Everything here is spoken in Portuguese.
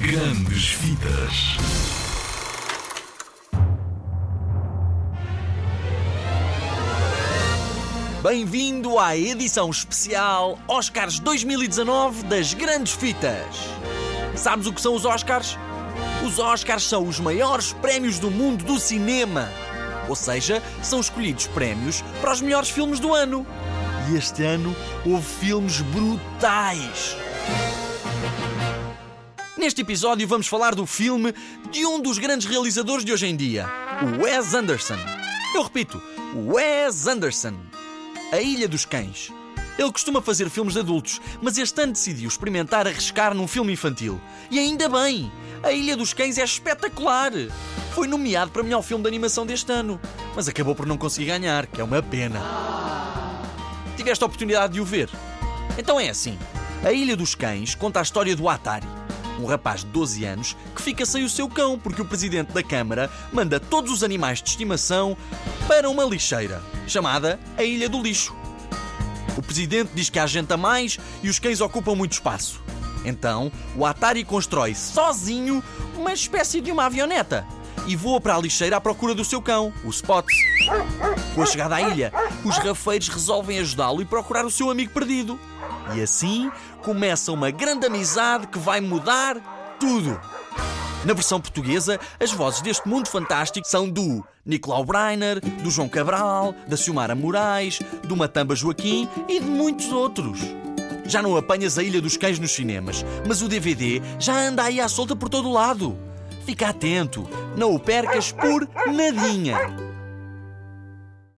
Grandes Vidas. Bem-vindo à edição especial Oscars 2019 das Grandes Fitas. Sabes o que são os Oscars? Os Oscars são os maiores prémios do mundo do cinema. Ou seja, são escolhidos prémios para os melhores filmes do ano. E este ano houve filmes brutais. Neste episódio vamos falar do filme de um dos grandes realizadores de hoje em dia, o Wes Anderson. Eu repito, Wes Anderson. A Ilha dos Cães. Ele costuma fazer filmes de adultos, mas este ano decidiu experimentar arriscar num filme infantil. E ainda bem! A Ilha dos Cães é espetacular! Foi nomeado para melhor filme de animação deste ano, mas acabou por não conseguir ganhar, que é uma pena. Tiveste a oportunidade de o ver? Então é assim: A Ilha dos Cães conta a história do Atari, um rapaz de 12 anos que fica sem o seu cão porque o presidente da Câmara manda todos os animais de estimação para uma lixeira, chamada a Ilha do Lixo. O presidente diz que há gente a mais e os cães ocupam muito espaço. Então, o Atari constrói sozinho uma espécie de uma avioneta e voa para a lixeira à procura do seu cão, o Spot. Com a chegada à ilha, os rafeiros resolvem ajudá-lo e procurar o seu amigo perdido. E assim começa uma grande amizade que vai mudar tudo. Na versão portuguesa, as vozes deste mundo fantástico são do Nicolau Breiner, do João Cabral, da Silmara Moraes, do Matamba Joaquim e de muitos outros. Já não apanhas a Ilha dos Cães nos cinemas, mas o DVD já anda aí à solta por todo o lado. Fica atento, não o percas por nadinha.